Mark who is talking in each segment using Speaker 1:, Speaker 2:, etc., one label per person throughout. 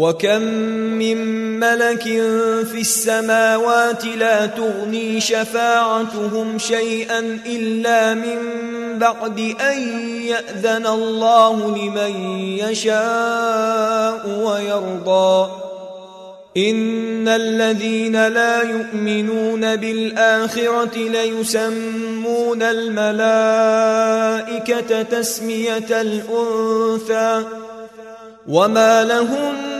Speaker 1: وكم من ملك في السماوات لا تغني شفاعتهم شيئا إلا من بعد أن يأذن الله لمن يشاء ويرضى إن الذين لا يؤمنون بالآخرة ليسمون الملائكة تسمية الأنثى وما لهم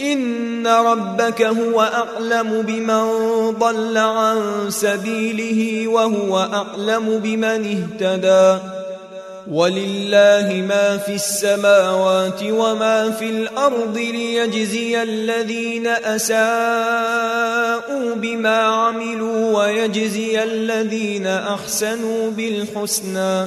Speaker 1: إن ربك هو أعلم بمن ضل عن سبيله وهو أعلم بمن اهتدى. ولله ما في السماوات وما في الأرض ليجزي الذين أساءوا بما عملوا ويجزي الذين أحسنوا بالحسنى.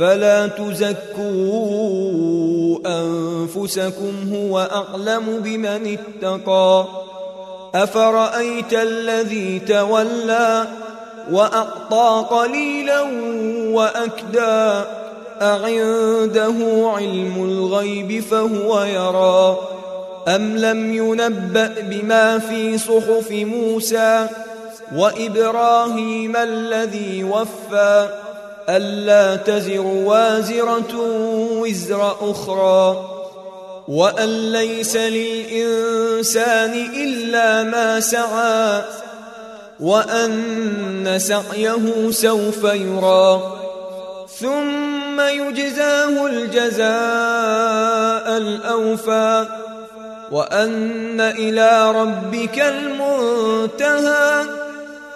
Speaker 1: فلا تزكوا أنفسكم هو أعلم بمن اتقى. أفرأيت الذي تولى وأعطى قليلا وأكدى. أعنده علم الغيب فهو يرى. أم لم ينبأ بما في صحف موسى وإبراهيم الذي وفى؟ ألا تزر وازرة وزر أخرى وأن ليس للإنسان إلا ما سعى وأن سعيه سوف يرى. ثم يجزاه الجزاء الأوفى وأن إلى ربك المنتهى.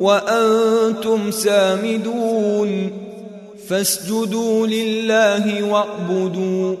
Speaker 1: وأنتم سامدون فاسجدوا لله واعبدوا